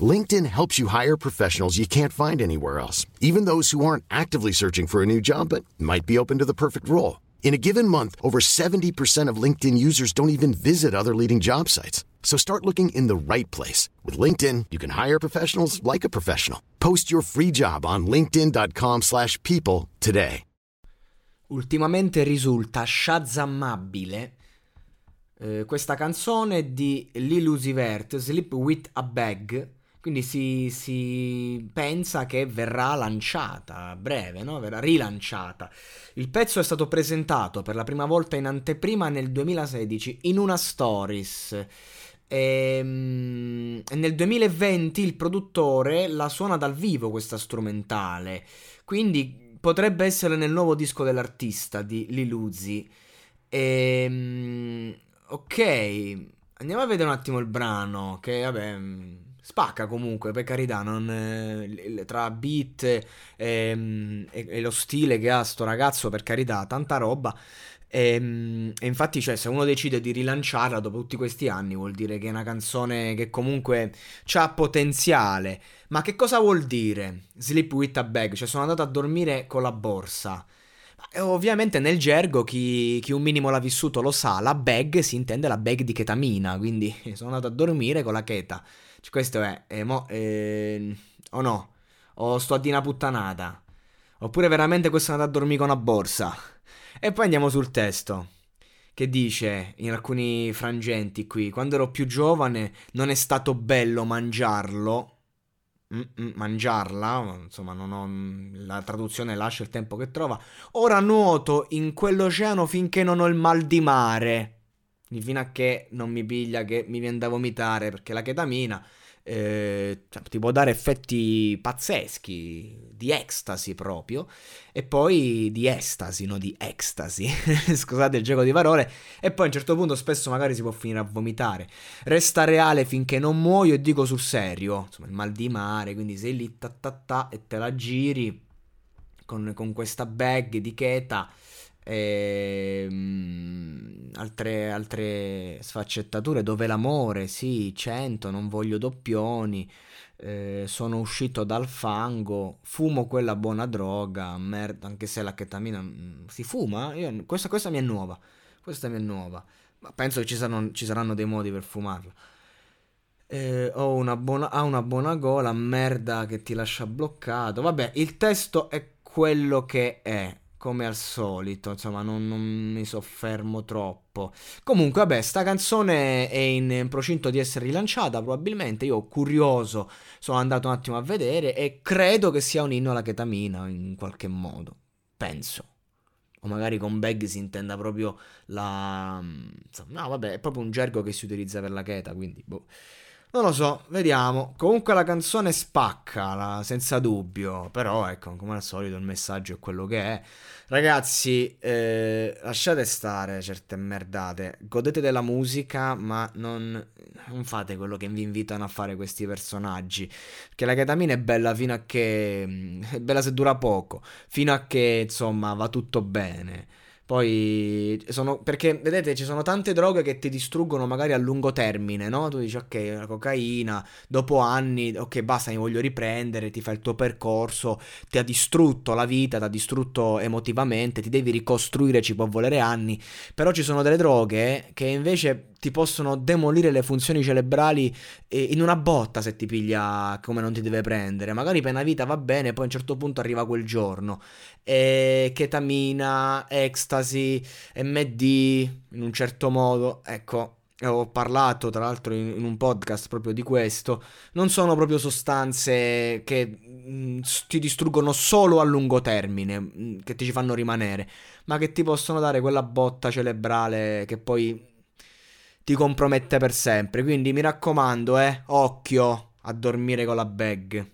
LinkedIn helps you hire professionals you can't find anywhere else, even those who aren't actively searching for a new job but might be open to the perfect role. In a given month, over 70% of LinkedIn users don't even visit other leading job sites. So start looking in the right place. With LinkedIn, you can hire professionals like a professional. Post your free job on linkedin.com slash people today. Ultimamente risulta shazammabile eh, questa canzone di Lil Uzi Vert, Sleep With A Bag, quindi si, si, pensa che verrà lanciata a breve, no? verrà rilanciata. Il pezzo è stato presentato per la prima volta in anteprima nel 2016 in una stories. E, um, nel 2020 il produttore la suona dal vivo questa strumentale, quindi potrebbe essere nel nuovo disco dell'artista di Liluzzi. E, um, ok, andiamo a vedere un attimo il brano, che vabbè spacca comunque, per carità, non, eh, tra beat e, e, e, lo stile che ha sto ragazzo, per carità, tanta roba. E, ehm, e, infatti, cioè, se uno decide di rilanciarla dopo tutti questi anni, vuol dire che è una canzone che comunque ha potenziale. Ma che cosa vuol dire? Sleep with a bag, cioè sono andato a dormire con la borsa. Ovviamente nel gergo chi, chi, un minimo l'ha vissuto lo sa, la bag si intende la bag di ketamina, quindi sono andato a dormire con la cheta. Cioè, questo è, eh, mo, eh, o no? O sto a di una puttanata? Oppure veramente questo è andato a dormire con una borsa? E poi andiamo sul testo. Che dice in alcuni frangenti qui: Quando ero più giovane non è stato bello mangiarlo. Mm-mm, mangiarla, insomma, non ho, la traduzione lascia il tempo che trova. Ora nuoto in quell'oceano finché non ho il mal di mare fino a che non mi piglia che mi viene da vomitare perché la ketamina eh, cioè, ti può dare effetti pazzeschi di ecstasy proprio e poi di estasi, no di ecstasy. Scusate il gioco di parole. E poi a un certo punto spesso magari si può finire a vomitare. Resta reale finché non muoio e dico sul serio insomma il mal di mare quindi sei lì ta ta ta e te la giri con, con questa bag di cheta e, ehm, altre, altre sfaccettature dove l'amore, sì, 100, non voglio doppioni, eh, sono uscito dal fango, fumo quella buona droga, merda, anche se la ketamina mm, si fuma, io, questa, questa mi è nuova, questa mi è nuova, ma penso che ci saranno, ci saranno dei modi per fumarla. Eh, ho una buona, ha una buona gola, merda che ti lascia bloccato. Vabbè, il testo è quello che è come al solito, insomma, non, non, mi soffermo troppo. Comunque, vabbè, sta canzone è in procinto di essere rilanciata, probabilmente. Io, curioso, sono andato un attimo a vedere e credo che sia un inno alla ketamina, in qualche modo. Penso. O magari con bag si intenda proprio la... No, vabbè, è proprio un gergo che si utilizza per la cheta, quindi, boh. Non lo so, vediamo. Comunque la canzone spacca, la, senza dubbio. Però, ecco, come al solito il messaggio è quello che è. Ragazzi, eh, lasciate stare certe merdate. Godete della musica, ma non, non, fate quello che vi invitano a fare questi personaggi. Perché la ketamina è bella fino a che... È bella se dura poco. Fino a che, insomma, va tutto bene. Poi sono perché vedete ci sono tante droghe che ti distruggono magari a lungo termine, no? Tu dici ok, la cocaina, dopo anni, ok, basta, mi voglio riprendere, ti fai il tuo percorso, ti ha distrutto la vita, ti ha distrutto emotivamente, ti devi ricostruire, ci può volere anni, però ci sono delle droghe che invece ti possono demolire le funzioni cerebrali in una botta se ti piglia come non ti deve prendere. Magari per una vita va bene, poi a un certo punto arriva quel giorno. E ketamina, ecstasy, MD, in un certo modo, ecco. Ho parlato tra l'altro in, un podcast proprio di questo. Non sono proprio sostanze che mm, ti distruggono solo a lungo termine, mm, che ti ci fanno rimanere, ma che ti possono dare quella botta cerebrale che poi ti compromette per sempre. Quindi mi raccomando, eh, occhio. a dormire con la bag.